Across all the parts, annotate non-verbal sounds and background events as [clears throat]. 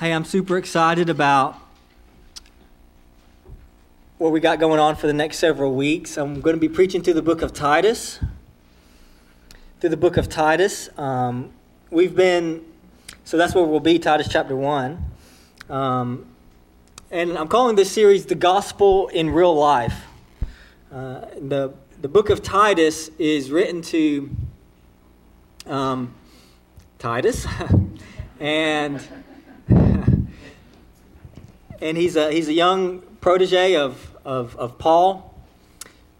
Hey, I'm super excited about what we got going on for the next several weeks. I'm going to be preaching through the book of Titus. Through the book of Titus. Um, we've been, so that's where we'll be, Titus chapter 1. Um, and I'm calling this series The Gospel in Real Life. Uh, the, the book of Titus is written to um, Titus. [laughs] and and he's a, he's a young protege of, of, of Paul.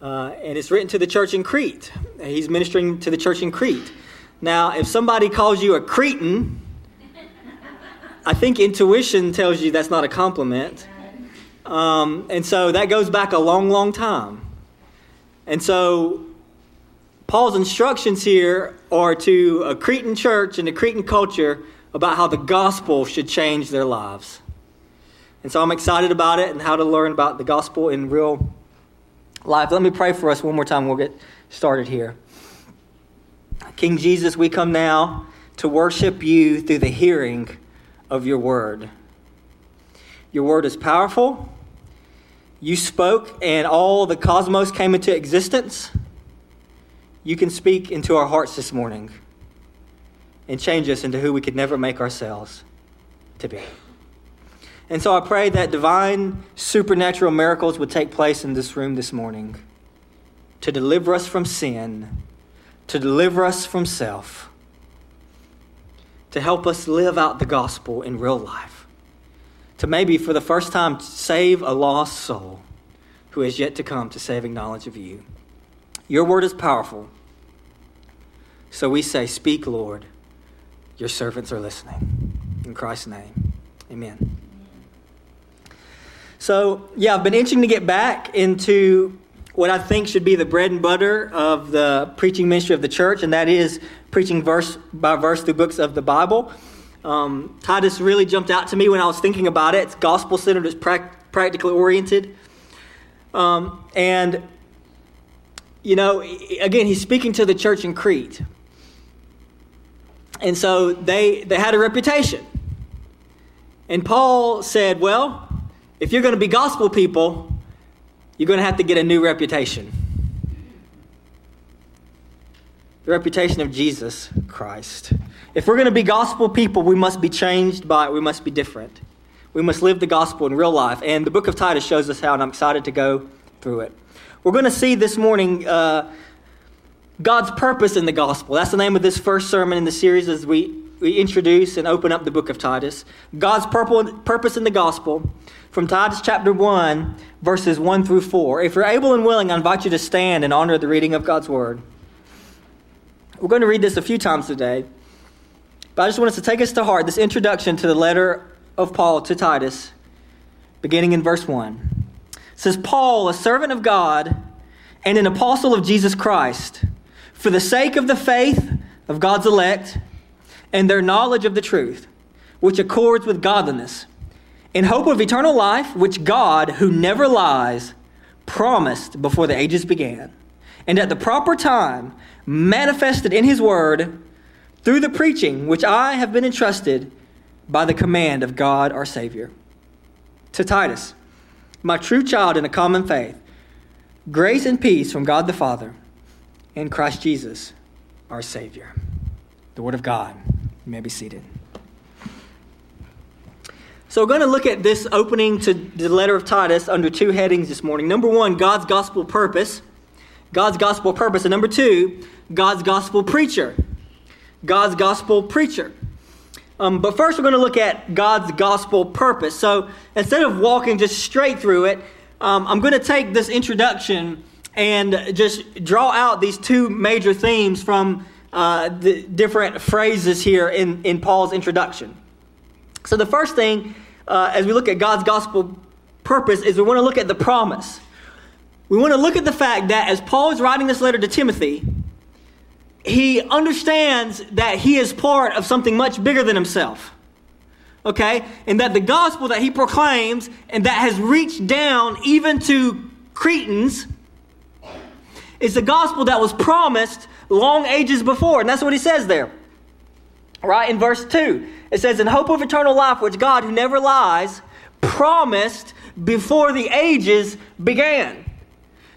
Uh, and it's written to the church in Crete. He's ministering to the church in Crete. Now, if somebody calls you a Cretan, I think intuition tells you that's not a compliment. Um, and so that goes back a long, long time. And so Paul's instructions here are to a Cretan church and a Cretan culture about how the gospel should change their lives. And so I'm excited about it and how to learn about the gospel in real life. Let me pray for us one more time. We'll get started here. King Jesus, we come now to worship you through the hearing of your word. Your word is powerful. You spoke, and all the cosmos came into existence. You can speak into our hearts this morning and change us into who we could never make ourselves to be. And so I pray that divine supernatural miracles would take place in this room this morning to deliver us from sin, to deliver us from self, to help us live out the gospel in real life, to maybe for the first time save a lost soul who has yet to come to saving knowledge of you. Your word is powerful. So we say, Speak, Lord. Your servants are listening. In Christ's name, amen. So, yeah, I've been itching to get back into what I think should be the bread and butter of the preaching ministry of the church, and that is preaching verse by verse through books of the Bible. Um, Titus really jumped out to me when I was thinking about it. It's gospel centered, it's pra- practically oriented. Um, and, you know, again, he's speaking to the church in Crete. And so they, they had a reputation. And Paul said, Well, if you're going to be gospel people, you're going to have to get a new reputation. The reputation of Jesus Christ. If we're going to be gospel people, we must be changed by it. We must be different. We must live the gospel in real life. And the book of Titus shows us how, and I'm excited to go through it. We're going to see this morning uh, God's purpose in the gospel. That's the name of this first sermon in the series as we, we introduce and open up the book of Titus. God's purpose in the gospel from Titus chapter 1, verses 1 through 4. If you're able and willing, I invite you to stand in honor of the reading of God's word. We're going to read this a few times today, but I just want us to take us to heart this introduction to the letter of Paul to Titus, beginning in verse 1. It says, Paul, a servant of God and an apostle of Jesus Christ, for the sake of the faith of God's elect and their knowledge of the truth, which accords with godliness in hope of eternal life, which God, who never lies, promised before the ages began, and at the proper time manifested in his word through the preaching which I have been entrusted by the command of God our Savior. To Titus, my true child in a common faith, grace and peace from God the Father and Christ Jesus our Savior. The Word of God. You may be seated. So, we're going to look at this opening to the letter of Titus under two headings this morning. Number one, God's gospel purpose. God's gospel purpose. And number two, God's gospel preacher. God's gospel preacher. Um, but first, we're going to look at God's gospel purpose. So, instead of walking just straight through it, um, I'm going to take this introduction and just draw out these two major themes from uh, the different phrases here in, in Paul's introduction. So, the first thing, uh, as we look at God's gospel purpose, is we want to look at the promise. We want to look at the fact that as Paul is writing this letter to Timothy, he understands that he is part of something much bigger than himself. Okay? And that the gospel that he proclaims and that has reached down even to Cretans is the gospel that was promised long ages before. And that's what he says there. Right in verse 2. It says, In hope of eternal life, which God, who never lies, promised before the ages began.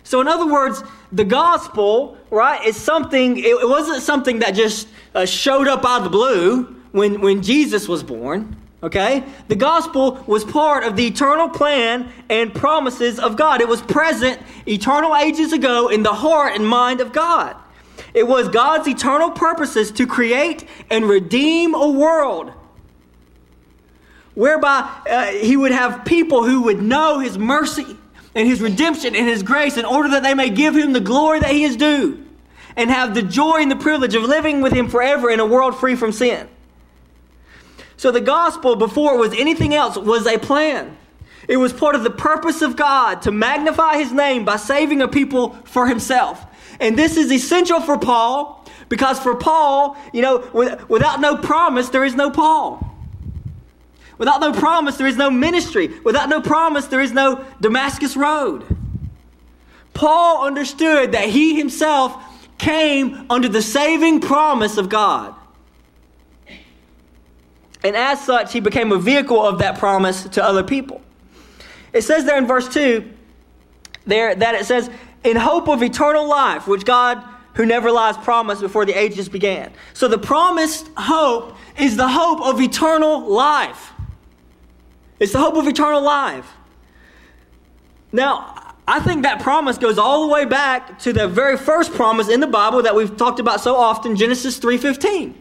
So, in other words, the gospel, right, is something, it wasn't something that just uh, showed up out of the blue when, when Jesus was born. Okay? The gospel was part of the eternal plan and promises of God. It was present eternal ages ago in the heart and mind of God. It was God's eternal purposes to create and redeem a world whereby uh, he would have people who would know his mercy and his redemption and his grace in order that they may give him the glory that he is due and have the joy and the privilege of living with him forever in a world free from sin. So the gospel, before it was anything else, was a plan. It was part of the purpose of God to magnify his name by saving a people for himself. And this is essential for Paul because for Paul, you know, without no promise, there is no Paul. Without no promise, there is no ministry. Without no promise, there is no Damascus Road. Paul understood that he himself came under the saving promise of God. And as such, he became a vehicle of that promise to other people. It says there in verse 2 there that it says, in hope of eternal life, which God, who never lies, promised before the ages began. So the promised hope is the hope of eternal life. It's the hope of eternal life. Now, I think that promise goes all the way back to the very first promise in the Bible that we've talked about so often, Genesis 3:15.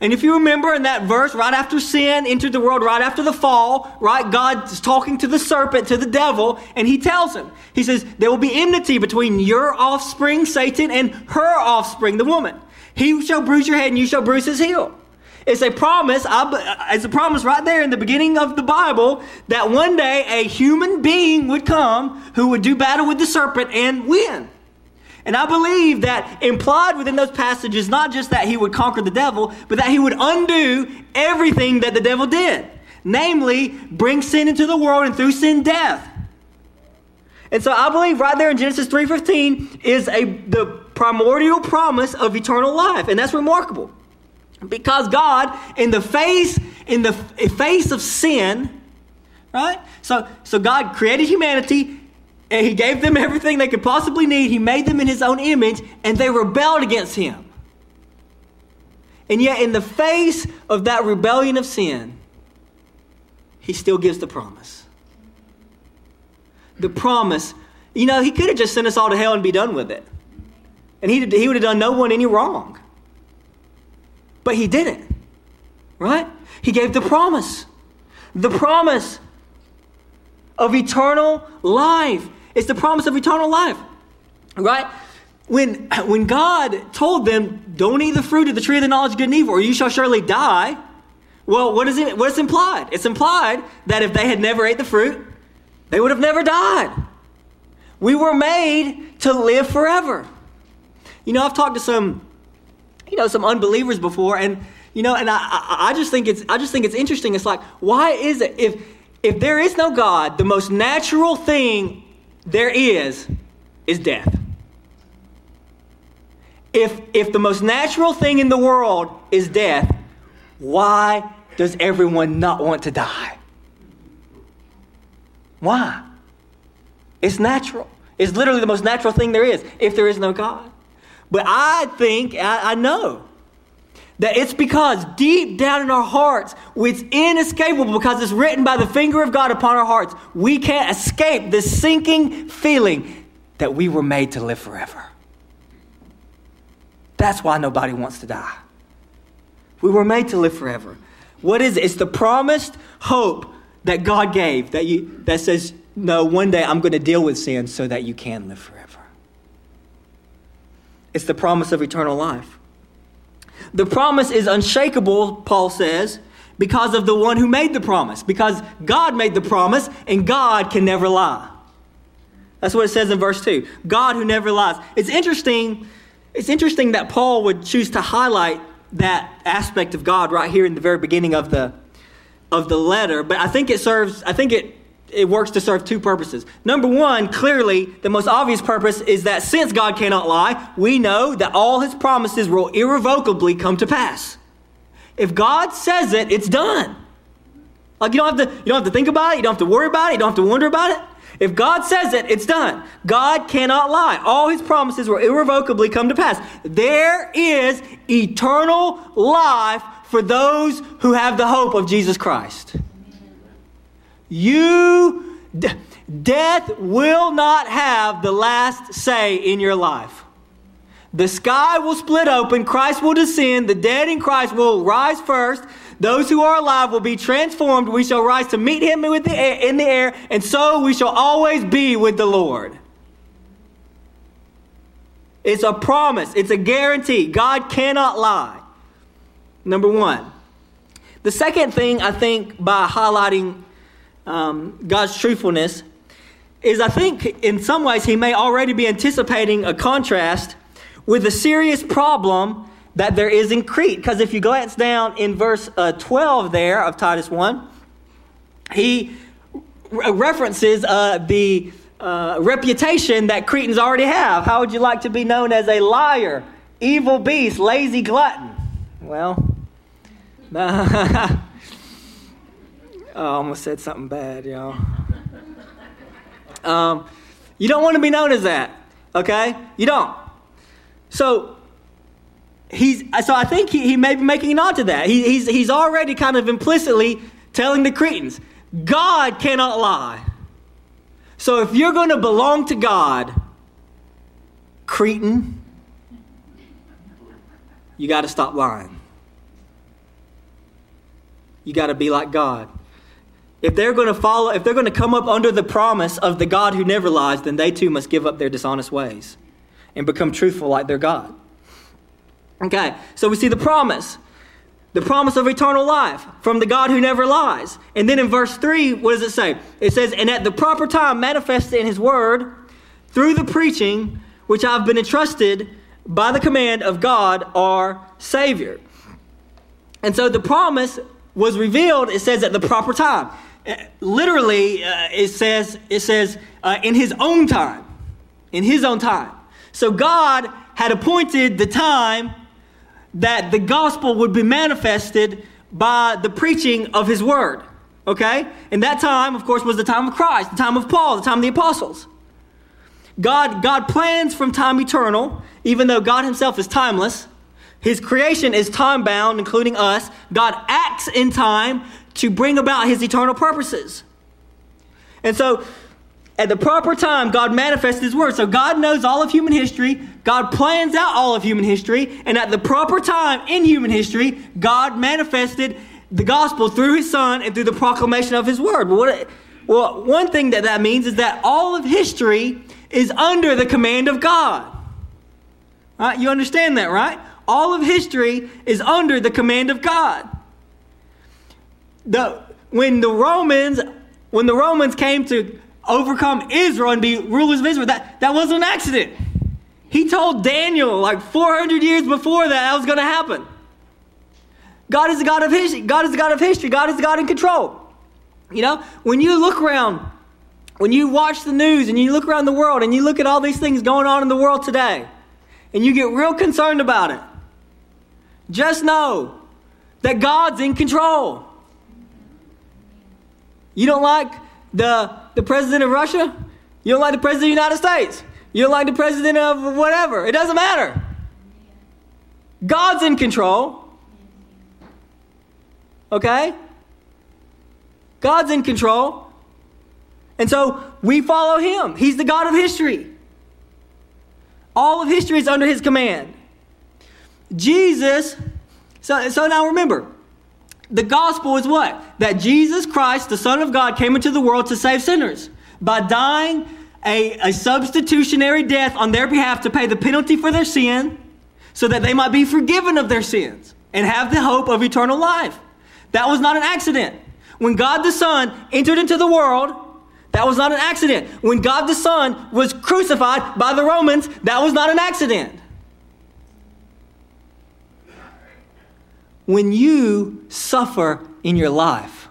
And if you remember in that verse, right after sin entered the world, right after the fall, right, God is talking to the serpent, to the devil, and he tells him, He says, There will be enmity between your offspring, Satan, and her offspring, the woman. He shall bruise your head, and you shall bruise his heel. It's a promise, it's a promise right there in the beginning of the Bible that one day a human being would come who would do battle with the serpent and win. And I believe that implied within those passages, not just that he would conquer the devil, but that he would undo everything that the devil did. Namely, bring sin into the world and through sin, death. And so I believe right there in Genesis 3.15 is a, the primordial promise of eternal life. And that's remarkable. Because God, in the face, in the face of sin, right? So, so God created humanity, and He gave them everything they could possibly need. He made them in His own image, and they rebelled against Him. And yet, in the face of that rebellion of sin, He still gives the promise. The promise, you know, He could have just sent us all to hell and be done with it. And He, he would have done no one any wrong. But he didn't, right? He gave the promise. The promise of eternal life. It's the promise of eternal life, right? When, [clears throat] when God told them, don't eat the fruit of the tree of the knowledge of good and evil, or you shall surely die, well, what is it? What is implied? It's implied that if they had never ate the fruit, they would have never died. We were made to live forever. You know, I've talked to some you know, some unbelievers before, and you know, and I, I, just think it's I just think it's interesting. It's like, why is it if if there is no God, the most natural thing there is is death. If if the most natural thing in the world is death, why does everyone not want to die? Why? It's natural. It's literally the most natural thing there is if there is no God. But I think, I, I know, that it's because deep down in our hearts, it's inescapable because it's written by the finger of God upon our hearts. We can't escape this sinking feeling that we were made to live forever. That's why nobody wants to die. We were made to live forever. What is it? It's the promised hope that God gave that, you, that says, No, one day I'm going to deal with sin so that you can live forever. It's the promise of eternal life. The promise is unshakable, Paul says, because of the one who made the promise, because God made the promise and God can never lie. That's what it says in verse 2. God who never lies. It's interesting, it's interesting that Paul would choose to highlight that aspect of God right here in the very beginning of the of the letter, but I think it serves I think it it works to serve two purposes. Number one, clearly, the most obvious purpose is that since God cannot lie, we know that all his promises will irrevocably come to pass. if God says it, it's done. Like you don't have to you don't have to think about it, you don't have to worry about it, you don't have to wonder about it. If God says it, it's done. God cannot lie. All his promises will irrevocably come to pass. There is eternal life for those who have the hope of Jesus Christ. You d- death will not have the last say in your life. The sky will split open, Christ will descend, the dead in Christ will rise first. Those who are alive will be transformed. We shall rise to meet him with the air, in the air, and so we shall always be with the Lord. It's a promise, it's a guarantee. God cannot lie. Number one. The second thing I think by highlighting um, God's truthfulness is I think in some ways he may already be anticipating a contrast with a serious problem that there is in Crete. Because if you glance down in verse uh, 12 there of Titus 1, he re- references uh, the uh, reputation that Cretans already have. How would you like to be known as a liar, evil beast, lazy glutton? Well, [laughs] I almost said something bad, y'all. Um, you don't want to be known as that, okay? You don't. So he's so I think he, he may be making a nod to that. He, he's he's already kind of implicitly telling the Cretans, God cannot lie. So if you're going to belong to God, Cretan, you got to stop lying. You got to be like God. If they're going to follow, if they're going to come up under the promise of the God who never lies, then they too must give up their dishonest ways and become truthful like their God. Okay, so we see the promise. The promise of eternal life from the God who never lies. And then in verse 3, what does it say? It says, And at the proper time manifested in his word through the preaching which I've been entrusted by the command of God our Savior. And so the promise was revealed, it says, at the proper time. Literally, uh, it says, it says uh, in his own time. In his own time. So God had appointed the time that the gospel would be manifested by the preaching of his word. Okay? And that time, of course, was the time of Christ, the time of Paul, the time of the apostles. God, God plans from time eternal, even though God himself is timeless. His creation is time bound, including us. God acts in time to bring about his eternal purposes. And so at the proper time, God manifests His Word. So God knows all of human history. God plans out all of human history. And at the proper time in human history, God manifested the gospel through His Son and through the proclamation of His Word. Well, what, well one thing that that means is that all of history is under the command of God. Right? You understand that, right? All of history is under the command of God. The, when the Romans when the Romans came to overcome Israel and be rulers of Israel. That, that wasn't an accident. He told Daniel like 400 years before that that was going to happen. God is the God of history. God is the God of history. God is the God in control. You know, when you look around, when you watch the news and you look around the world and you look at all these things going on in the world today, and you get real concerned about it, just know that God's in control. You don't like the, the president of Russia? You don't like the president of the United States? You don't like the president of whatever? It doesn't matter. God's in control. Okay? God's in control. And so we follow him. He's the God of history. All of history is under his command. Jesus, so, so now remember, the gospel is what? That Jesus Christ, the Son of God, came into the world to save sinners by dying a, a substitutionary death on their behalf to pay the penalty for their sin so that they might be forgiven of their sins and have the hope of eternal life. That was not an accident. When God the Son entered into the world, that was not an accident. When God the Son was crucified by the Romans, that was not an accident. When you suffer in your life.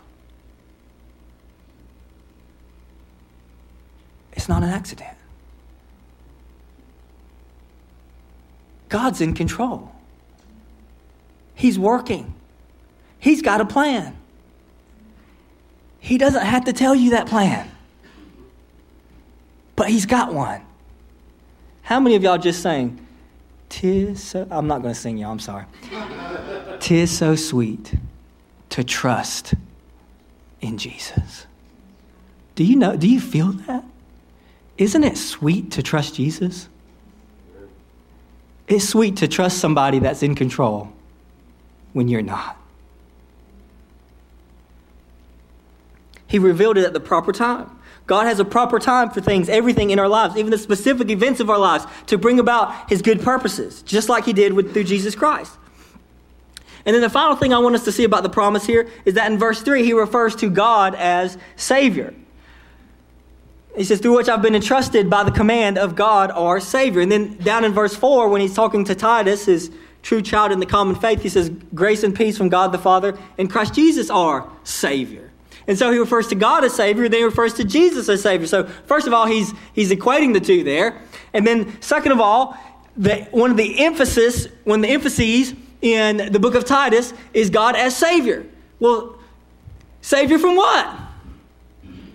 It's not an accident. God's in control. He's working. He's got a plan. He doesn't have to tell you that plan, but He's got one. How many of y'all just sang, Tis so, I'm not going to sing y'all, I'm sorry. Tis so sweet to trust in Jesus. Do you know, do you feel that? Isn't it sweet to trust Jesus? It's sweet to trust somebody that's in control when you're not. He revealed it at the proper time. God has a proper time for things, everything in our lives, even the specific events of our lives, to bring about His good purposes, just like He did with, through Jesus Christ. And then the final thing I want us to see about the promise here is that in verse 3, He refers to God as Savior. He says, through which I've been entrusted by the command of God our Savior. And then down in verse 4, when he's talking to Titus, his true child in the common faith, he says, Grace and peace from God the Father and Christ Jesus our Savior. And so he refers to God as Savior, then he refers to Jesus as Savior. So, first of all, he's, he's equating the two there. And then, second of all, the, one of the emphasis, one of the emphases in the book of Titus is God as Savior. Well, Savior from what?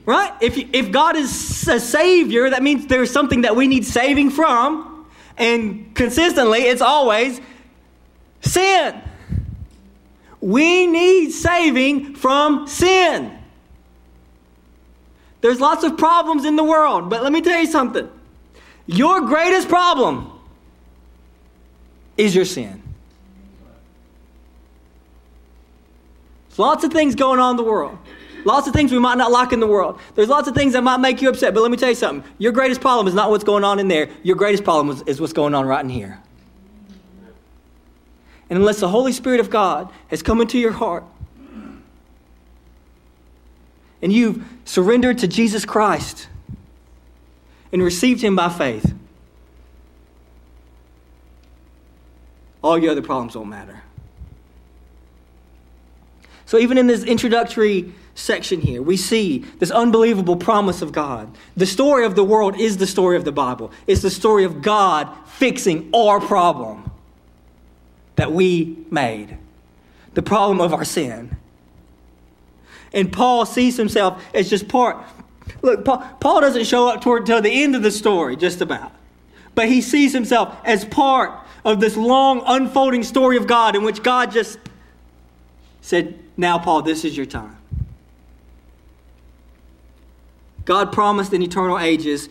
Right? If, if God is a Savior, that means there's something that we need saving from. And consistently, it's always sin. We need saving from sin. There's lots of problems in the world, but let me tell you something. Your greatest problem is your sin. There's lots of things going on in the world. Lots of things we might not like in the world. There's lots of things that might make you upset, but let me tell you something. Your greatest problem is not what's going on in there. Your greatest problem is, is what's going on right in here. And unless the Holy Spirit of God has come into your heart and you've surrendered to Jesus Christ and received Him by faith, all your other problems don't matter. So, even in this introductory section here, we see this unbelievable promise of God. The story of the world is the story of the Bible, it's the story of God fixing our problem that we made, the problem of our sin. And Paul sees himself as just part. Look, Paul, Paul doesn't show up toward till the end of the story, just about. But he sees himself as part of this long unfolding story of God in which God just said, Now, Paul, this is your time. God promised in eternal ages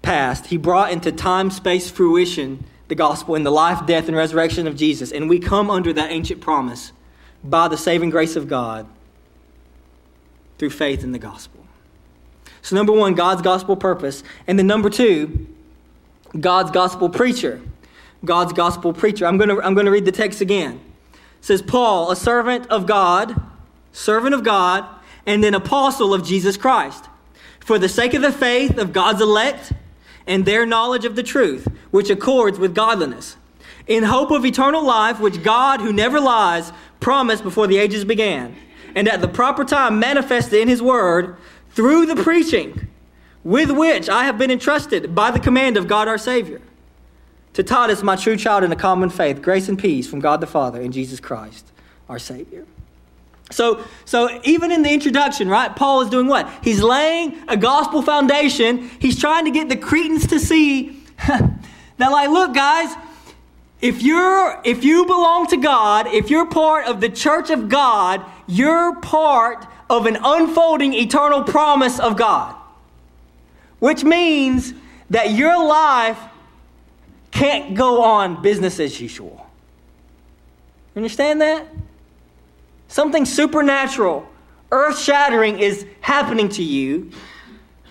past, He brought into time space fruition the gospel in the life, death, and resurrection of Jesus. And we come under that ancient promise by the saving grace of God through faith in the gospel. So, number one, God's gospel purpose. And then number two, God's gospel preacher. God's gospel preacher. I'm going to, I'm going to read the text again. It says, Paul, a servant of God, servant of God, and then apostle of Jesus Christ, for the sake of the faith of God's elect and their knowledge of the truth, which accords with godliness, in hope of eternal life, which God, who never lies, promised before the ages began and at the proper time manifested in his word through the preaching with which I have been entrusted by the command of God our Savior. To Titus, my true child in the common faith, grace and peace from God the Father and Jesus Christ, our Savior. So, so even in the introduction, right, Paul is doing what? He's laying a gospel foundation. He's trying to get the Cretans to see [laughs] that, like, look, guys, if you're if you belong to God, if you're part of the church of God, you're part of an unfolding eternal promise of God. Which means that your life can't go on business as usual. Understand that? Something supernatural, earth shattering is happening to you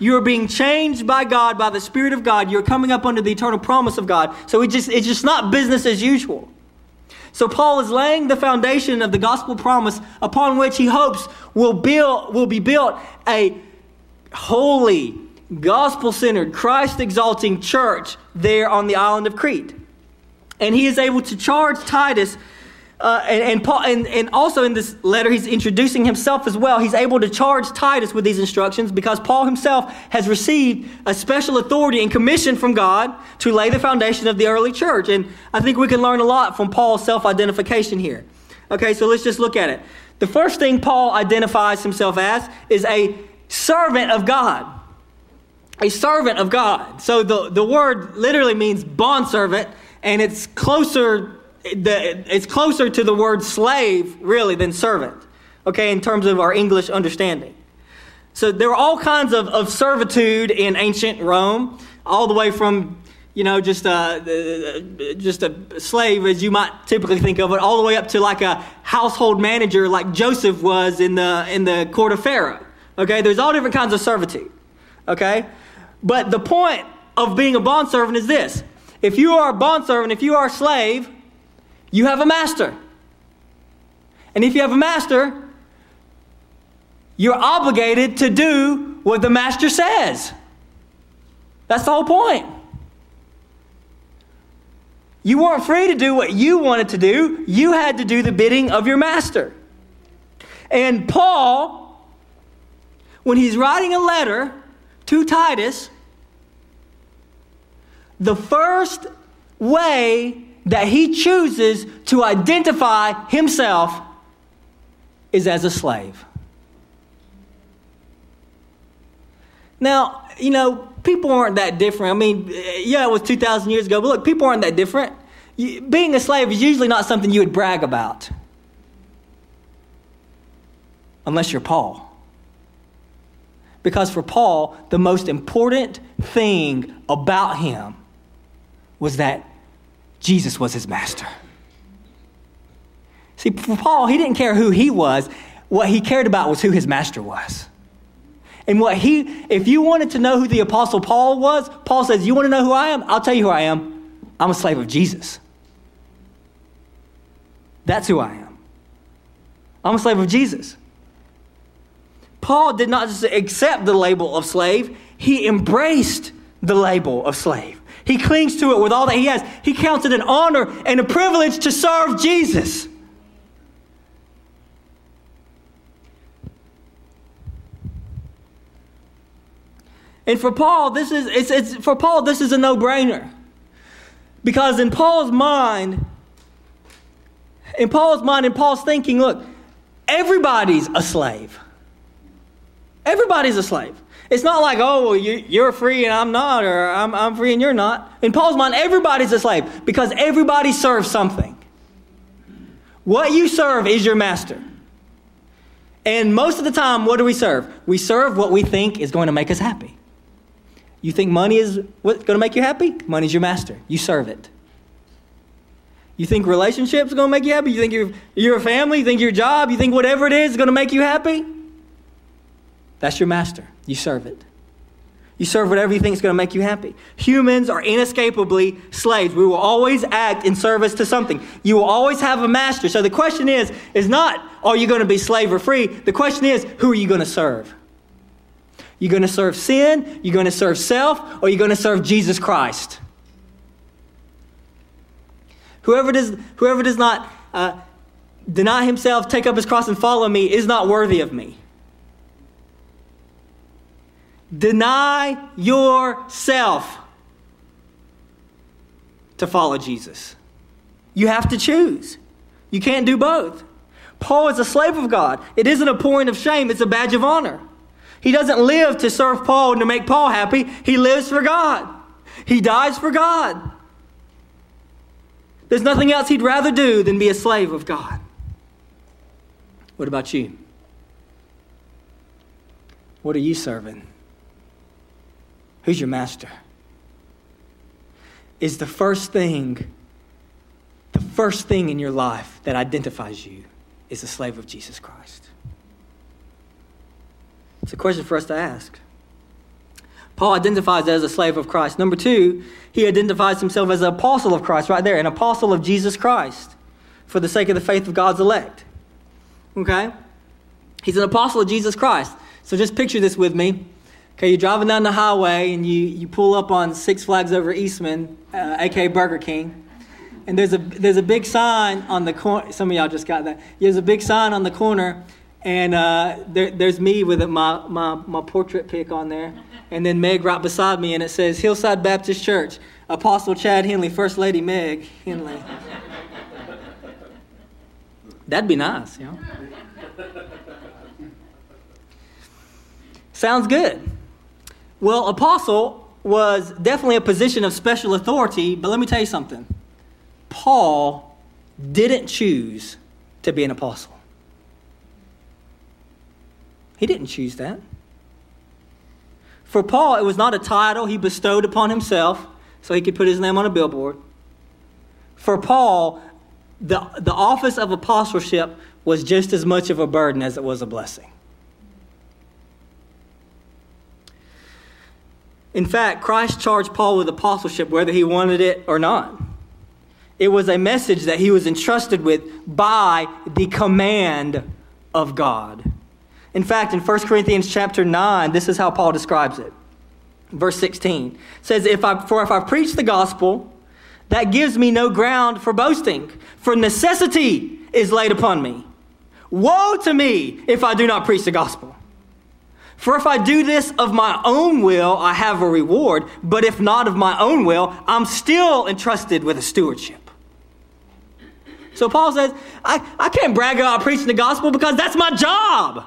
you are being changed by God, by the Spirit of God. You're coming up under the eternal promise of God. So it just, it's just not business as usual. So Paul is laying the foundation of the gospel promise upon which he hopes will, build, will be built a holy, gospel centered, Christ exalting church there on the island of Crete. And he is able to charge Titus uh, and, and, Paul, and, and also in this letter, he's introducing himself as well. He's able to charge Titus with these instructions because Paul himself has received a special authority and commission from God to lay the foundation of the early church. And I think we can learn a lot from Paul's self identification here. Okay, so let's just look at it. The first thing Paul identifies himself as is a servant of God. A servant of God. So the, the word literally means bondservant, and it's closer, the, it's closer to the word slave, really, than servant. Okay, in terms of our English understanding. So there were all kinds of, of servitude in ancient Rome, all the way from you know, just a, just a slave, as you might typically think of it, all the way up to like a household manager like Joseph was in the, in the court of Pharaoh. Okay, there's all different kinds of servitude. Okay, but the point of being a bondservant is this if you are a bondservant, if you are a slave, you have a master. And if you have a master, you're obligated to do what the master says. That's the whole point. You weren't free to do what you wanted to do, you had to do the bidding of your master. And Paul, when he's writing a letter to Titus, the first way that he chooses to identify himself is as a slave. Now, you know, people aren't that different. I mean, yeah, it was 2,000 years ago, but look, people aren't that different. being a slave is usually not something you would brag about, unless you're Paul. Because for Paul, the most important thing about him was that Jesus was his master. See, for Paul, he didn't care who he was. What he cared about was who his master was. And what he, if you wanted to know who the Apostle Paul was, Paul says, You want to know who I am? I'll tell you who I am. I'm a slave of Jesus. That's who I am. I'm a slave of Jesus. Paul did not just accept the label of slave, he embraced the label of slave. He clings to it with all that he has. He counts it an honor and a privilege to serve Jesus. And for Paul, this is it's, it's for Paul this is a no-brainer. Because in Paul's mind, in Paul's mind, in Paul's thinking, look, everybody's a slave. Everybody's a slave. It's not like, oh, you, are free and I'm not, or I'm, I'm free and you're not. In Paul's mind, everybody's a slave because everybody serves something. What you serve is your master. And most of the time, what do we serve? We serve what we think is going to make us happy. You think money is what's going to make you happy? Money's your master. You serve it. You think relationships are going to make you happy? You think your, your family? You think your job? You think whatever it is is going to make you happy? That's your master. You serve it. You serve whatever you think is going to make you happy. Humans are inescapably slaves. We will always act in service to something. You will always have a master. So the question is, is not, are you going to be slave or free? The question is, who are you going to serve? You're going to serve sin, you're going to serve self, or you're going to serve Jesus Christ. Whoever does, whoever does not uh, deny himself, take up his cross, and follow me is not worthy of me. Deny yourself to follow Jesus. You have to choose. You can't do both. Paul is a slave of God. It isn't a point of shame, it's a badge of honor. He doesn't live to serve Paul and to make Paul happy. He lives for God. He dies for God. There's nothing else he'd rather do than be a slave of God. What about you? What are you serving? Who's your master? Is the first thing, the first thing in your life that identifies you is a slave of Jesus Christ. It's a question for us to ask. Paul identifies as a slave of Christ. Number two, he identifies himself as an apostle of Christ, right there, an apostle of Jesus Christ for the sake of the faith of God's elect. Okay? He's an apostle of Jesus Christ. So just picture this with me. Okay, you're driving down the highway and you, you pull up on Six Flags over Eastman, uh, aka Burger King. And there's a, there's a big sign on the corner. Some of y'all just got that. There's a big sign on the corner and uh, there, there's me with my, my, my portrait pic on there. And then Meg right beside me, and it says Hillside Baptist Church, Apostle Chad Hendley, First Lady Meg Hendley. [laughs] That'd be nice, you know. Sounds good. Well, apostle was definitely a position of special authority, but let me tell you something. Paul didn't choose to be an apostle. He didn't choose that. For Paul, it was not a title he bestowed upon himself so he could put his name on a billboard. For Paul, the, the office of apostleship was just as much of a burden as it was a blessing. In fact, Christ charged Paul with apostleship whether he wanted it or not. It was a message that he was entrusted with by the command of God. In fact, in 1 Corinthians chapter 9, this is how Paul describes it. Verse 16 says, if I, For if I preach the gospel, that gives me no ground for boasting, for necessity is laid upon me. Woe to me if I do not preach the gospel. For if I do this of my own will, I have a reward, but if not of my own will, I'm still entrusted with a stewardship. So Paul says, I, I can't brag about preaching the gospel because that's my job.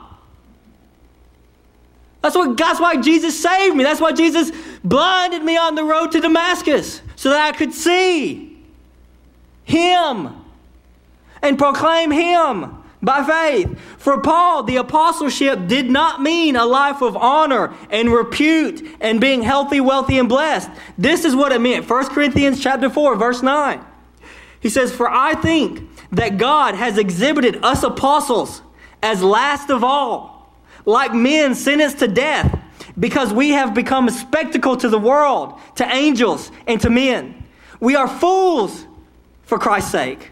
That's, what, that's why Jesus saved me. That's why Jesus blinded me on the road to Damascus so that I could see Him and proclaim Him by faith. For Paul, the apostleship did not mean a life of honor and repute and being healthy, wealthy, and blessed. This is what it meant. 1 Corinthians chapter 4, verse 9. He says, For I think that God has exhibited us apostles as last of all, like men sentenced to death, because we have become a spectacle to the world, to angels, and to men. We are fools for Christ's sake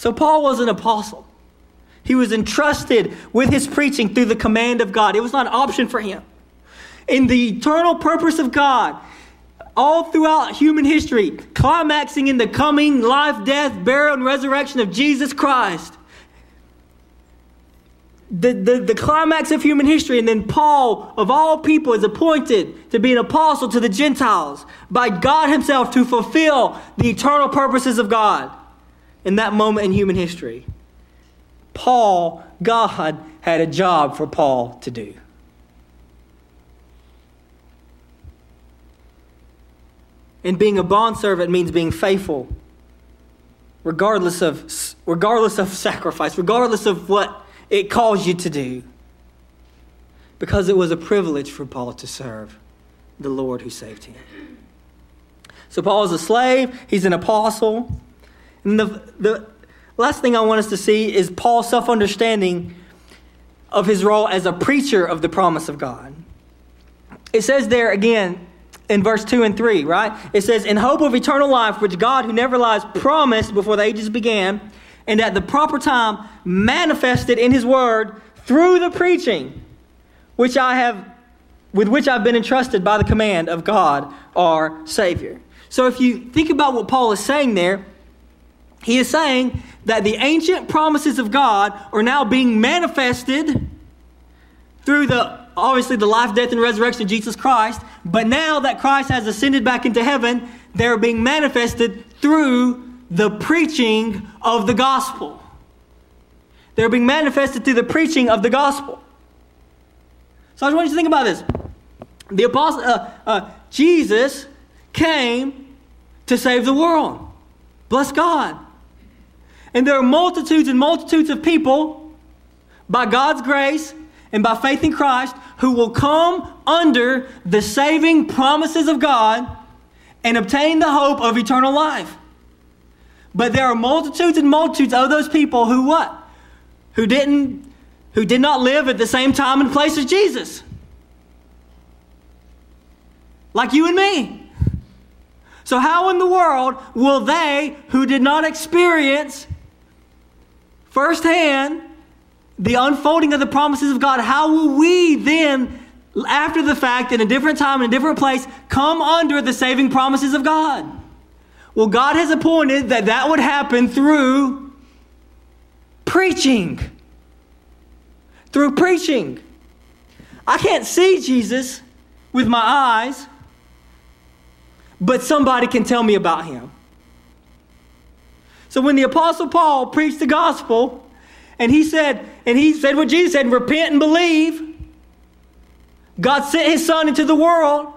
So Paul was an apostle. He was entrusted with his preaching through the command of God. It was not an option for him. In the eternal purpose of God, all throughout human history, climaxing in the coming life, death, burial, and resurrection of Jesus Christ. The, the, the climax of human history, and then Paul, of all people, is appointed to be an apostle to the Gentiles by God Himself to fulfill the eternal purposes of God in that moment in human history. Paul, God had a job for Paul to do. And being a bondservant means being faithful, regardless of, regardless of sacrifice, regardless of what it calls you to do. Because it was a privilege for Paul to serve the Lord who saved him. So Paul is a slave, he's an apostle. And the, the last thing I want us to see is Paul's self understanding of his role as a preacher of the promise of God. It says there again in verse 2 and 3, right? It says, In hope of eternal life, which God, who never lies, promised before the ages began, and at the proper time manifested in his word through the preaching, which I have with which I've been entrusted by the command of God our Savior. So if you think about what Paul is saying there, he is saying that the ancient promises of God are now being manifested through the obviously the life, death, and resurrection of Jesus Christ. But now that Christ has ascended back into heaven, they're being manifested through the preaching of the gospel. They're being manifested through the preaching of the gospel. So I just want you to think about this. The apostle, uh, uh, Jesus came to save the world. Bless God. And there are multitudes and multitudes of people, by God's grace and by faith in Christ, who will come under the saving promises of God and obtain the hope of eternal life. But there are multitudes and multitudes of those people who what? Who didn't who did not live at the same time and place as Jesus. Like you and me. So how in the world will they who did not experience firsthand the unfolding of the promises of God, how will we then, after the fact, in a different time, in a different place, come under the saving promises of God? Well, God has appointed that that would happen through preaching. Through preaching. I can't see Jesus with my eyes, but somebody can tell me about him. So when the Apostle Paul preached the gospel, and he said, and he said what Jesus said, repent and believe. God sent his son into the world,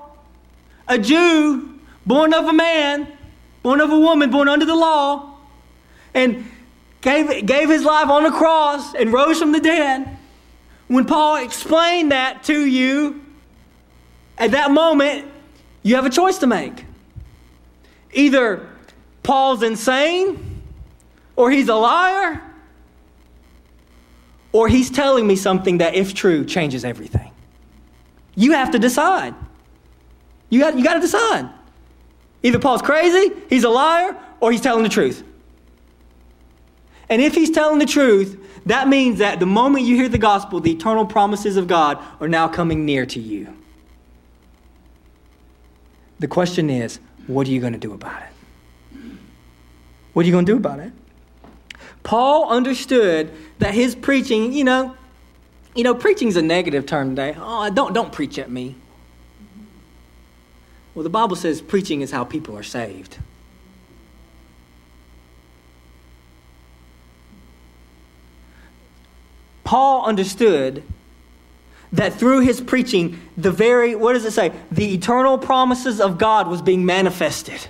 a Jew, born of a man, born of a woman, born under the law, and gave, gave his life on the cross and rose from the dead. When Paul explained that to you, at that moment, you have a choice to make. Either Paul's insane, or he's a liar, or he's telling me something that, if true, changes everything. You have to decide. You got, you got to decide. Either Paul's crazy, he's a liar, or he's telling the truth. And if he's telling the truth, that means that the moment you hear the gospel, the eternal promises of God are now coming near to you. The question is, what are you going to do about it? What are you going to do about it? Paul understood that his preaching, you know, you know, preaching is a negative term today. Oh, don't don't preach at me. Well, the Bible says preaching is how people are saved. Paul understood that through his preaching, the very, what does it say? The eternal promises of God was being manifested,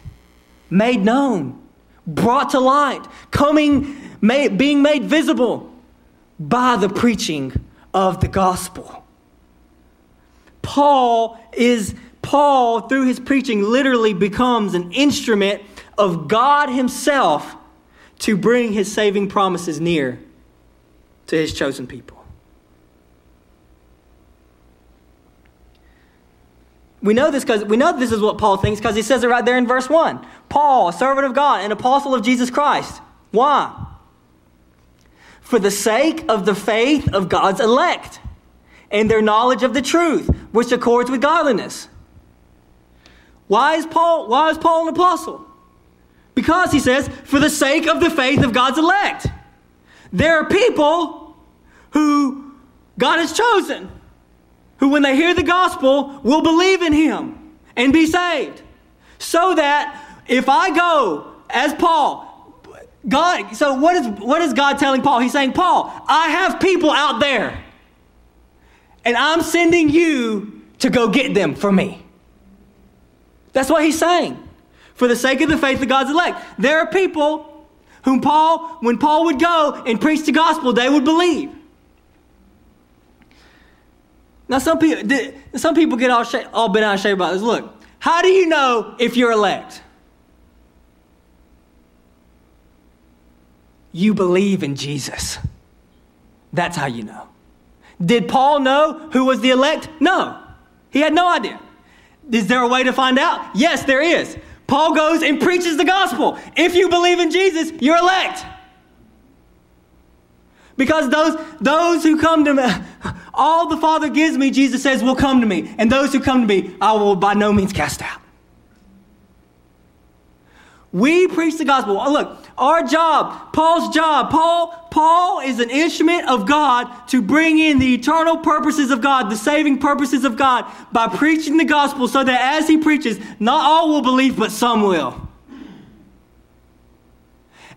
made known, brought to light, coming, made, being made visible by the preaching of the gospel. Paul is, Paul, through his preaching, literally becomes an instrument of God himself to bring his saving promises near to his chosen people. We know this because we know this is what Paul thinks because he says it right there in verse 1. Paul, a servant of God, an apostle of Jesus Christ. Why? For the sake of the faith of God's elect and their knowledge of the truth, which accords with godliness. Why is Paul, why is Paul an apostle? Because he says, for the sake of the faith of God's elect. There are people who God has chosen, who, when they hear the gospel, will believe in him and be saved. So that if I go as Paul, God, so what is, what is God telling Paul? He's saying, Paul, I have people out there, and I'm sending you to go get them for me. That's what he's saying. For the sake of the faith of God's elect. There are people whom Paul, when Paul would go and preach the gospel, they would believe. Now, some people, some people get all, sh- all bent out of shape about this. Look, how do you know if you're elect? You believe in Jesus. That's how you know. Did Paul know who was the elect? No. He had no idea. Is there a way to find out? Yes, there is. Paul goes and preaches the gospel. If you believe in Jesus, you're elect. Because those, those who come to me, [laughs] all the Father gives me, Jesus says, will come to me. And those who come to me, I will by no means cast out. We preach the gospel. Uh, look, our job, Paul's job, Paul, Paul is an instrument of God to bring in the eternal purposes of God, the saving purposes of God by preaching the gospel so that as he preaches, not all will believe, but some will.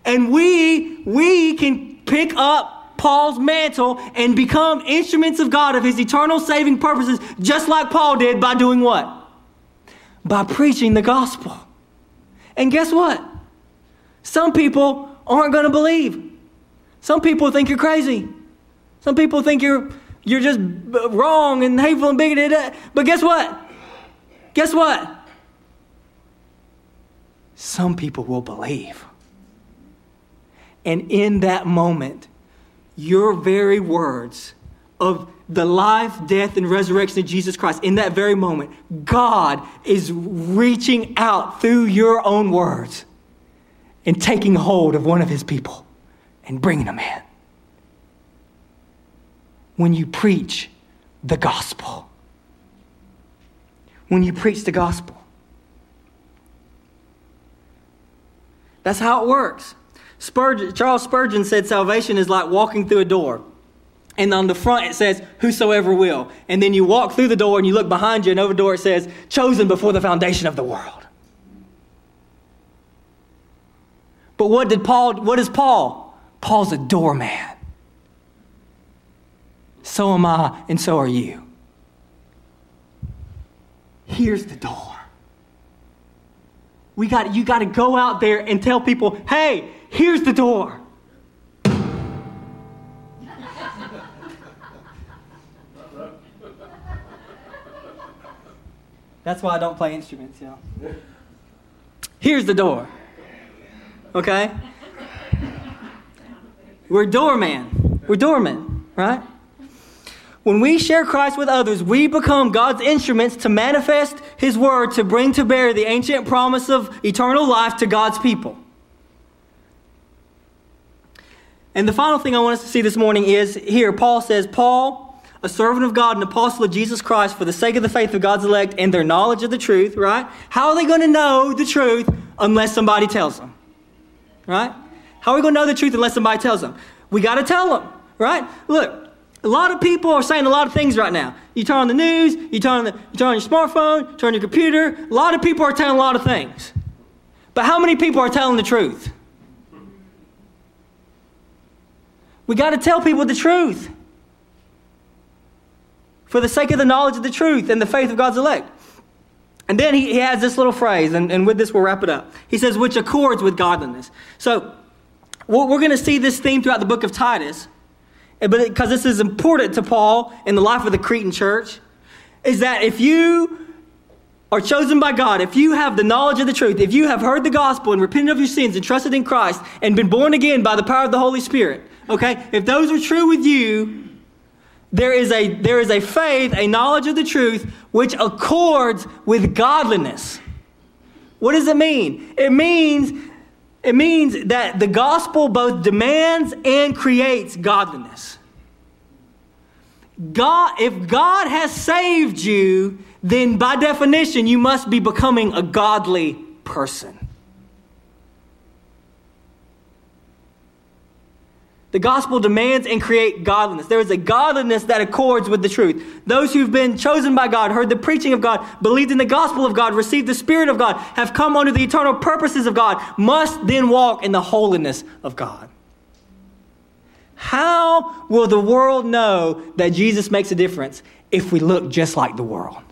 And we, we can pick up Paul's mantle and become instruments of God of his eternal saving purposes, just like Paul did by doing what? By preaching the gospel. And guess what? Some people aren't going to believe. Some people think you're crazy. Some people think you're you're just wrong and hateful and bigoted. But guess what? Guess what? Some people will believe. And in that moment, your very words of the life, death, and resurrection of Jesus Christ, in that very moment, God is reaching out through your own words and taking hold of one of his people and bringing them in. when you preach the gospel. When you preach the gospel. That's how it works. Charles Spurgeon said salvation is like walking through a door. And on the front it says, Whosoever will. And then you walk through the door and you look behind you, and over the door it says, Chosen before the foundation of the world. But what did Paul, what is Paul? Paul's a doorman. So am I, and so are you. Here's the door. We got, you got to go out there and tell people, hey, here's the door. That's why I don't play instruments, y'all. Here's the door. Okay? We're doorman. We're doormen, right? When we share Christ with others, we become God's instruments to manifest His word to bring to bear the ancient promise of eternal life to God's people. And the final thing I want us to see this morning is here, Paul says, Paul, a servant of God, an apostle of Jesus Christ, for the sake of the faith of God's elect and their knowledge of the truth, right? How are they going to know the truth unless somebody tells them? Right? How are we going to know the truth unless somebody tells them? We got to tell them, right? Look, a lot of people are saying a lot of things right now. You turn on the news, you turn on, the, you turn on your smartphone, turn on your computer. A lot of people are telling a lot of things. But how many people are telling the truth? We got to tell people the truth for the sake of the knowledge of the truth and the faith of God's elect. And then he, he has this little phrase, and, and with this we'll wrap it up. He says, which accords with godliness. So we're going to see this theme throughout the book of Titus because this is important to Paul in the life of the Cretan church, is that if you are chosen by God, if you have the knowledge of the truth, if you have heard the gospel and repented of your sins and trusted in Christ and been born again by the power of the Holy Spirit, okay, if those are true with you, there is a, there is a faith, a knowledge of the truth, which accords with godliness. What does it mean? It means it means that the gospel both demands and creates godliness. God, if God has saved you, then by definition, you must be becoming a godly person. The gospel demands and create godliness. There is a godliness that accords with the truth. Those who've been chosen by God, heard the preaching of God, believed in the gospel of God, received the Spirit of God, have come under the eternal purposes of God, must then walk in the holiness of God. How will the world know that Jesus makes a difference if we look just like the world?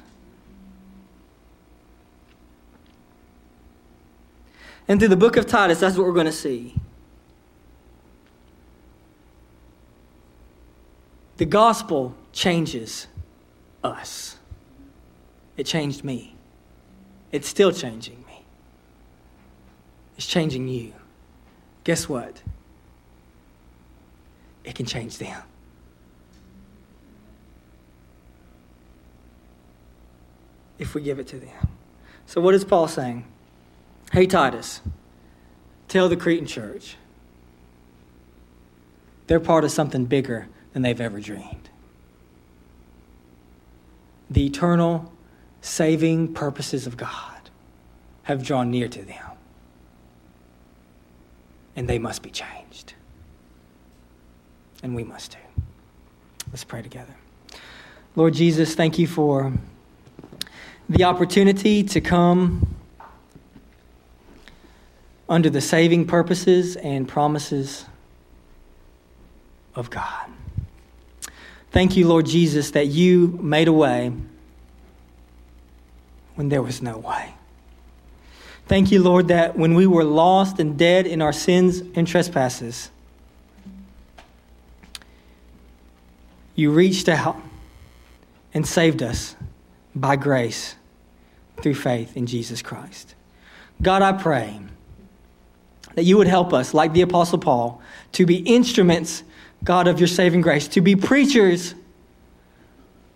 And through the book of Titus, that's what we're going to see. The gospel changes us. It changed me. It's still changing me. It's changing you. Guess what? It can change them. If we give it to them. So, what is Paul saying? Hey, Titus, tell the Cretan church they're part of something bigger than they've ever dreamed. The eternal saving purposes of God have drawn near to them, and they must be changed. And we must too. Let's pray together. Lord Jesus, thank you for the opportunity to come under the saving purposes and promises of God. Thank you, Lord Jesus, that you made a way when there was no way. Thank you, Lord, that when we were lost and dead in our sins and trespasses, you reached out and saved us by grace through faith in Jesus Christ. God, I pray that you would help us, like the Apostle Paul, to be instruments God, of your saving grace, to be preachers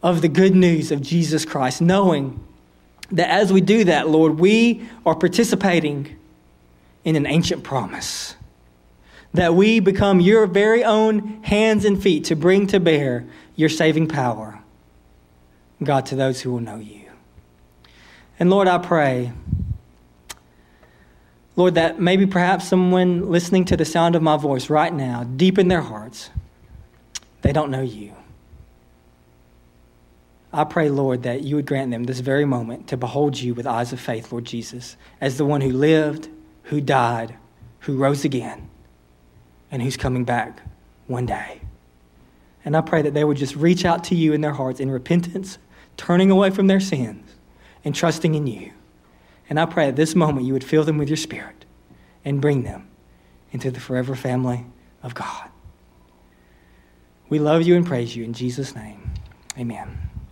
of the good news of Jesus Christ, knowing that as we do that, Lord, we are participating in an ancient promise. That we become your very own hands and feet to bring to bear your saving power, God, to those who will know you. And Lord, I pray, Lord, that maybe perhaps someone listening to the sound of my voice right now, deep in their hearts, they don't know you. I pray, Lord, that you would grant them this very moment to behold you with eyes of faith, Lord Jesus, as the one who lived, who died, who rose again, and who's coming back one day. And I pray that they would just reach out to you in their hearts in repentance, turning away from their sins, and trusting in you. And I pray at this moment you would fill them with your spirit and bring them into the forever family of God. We love you and praise you in Jesus' name. Amen.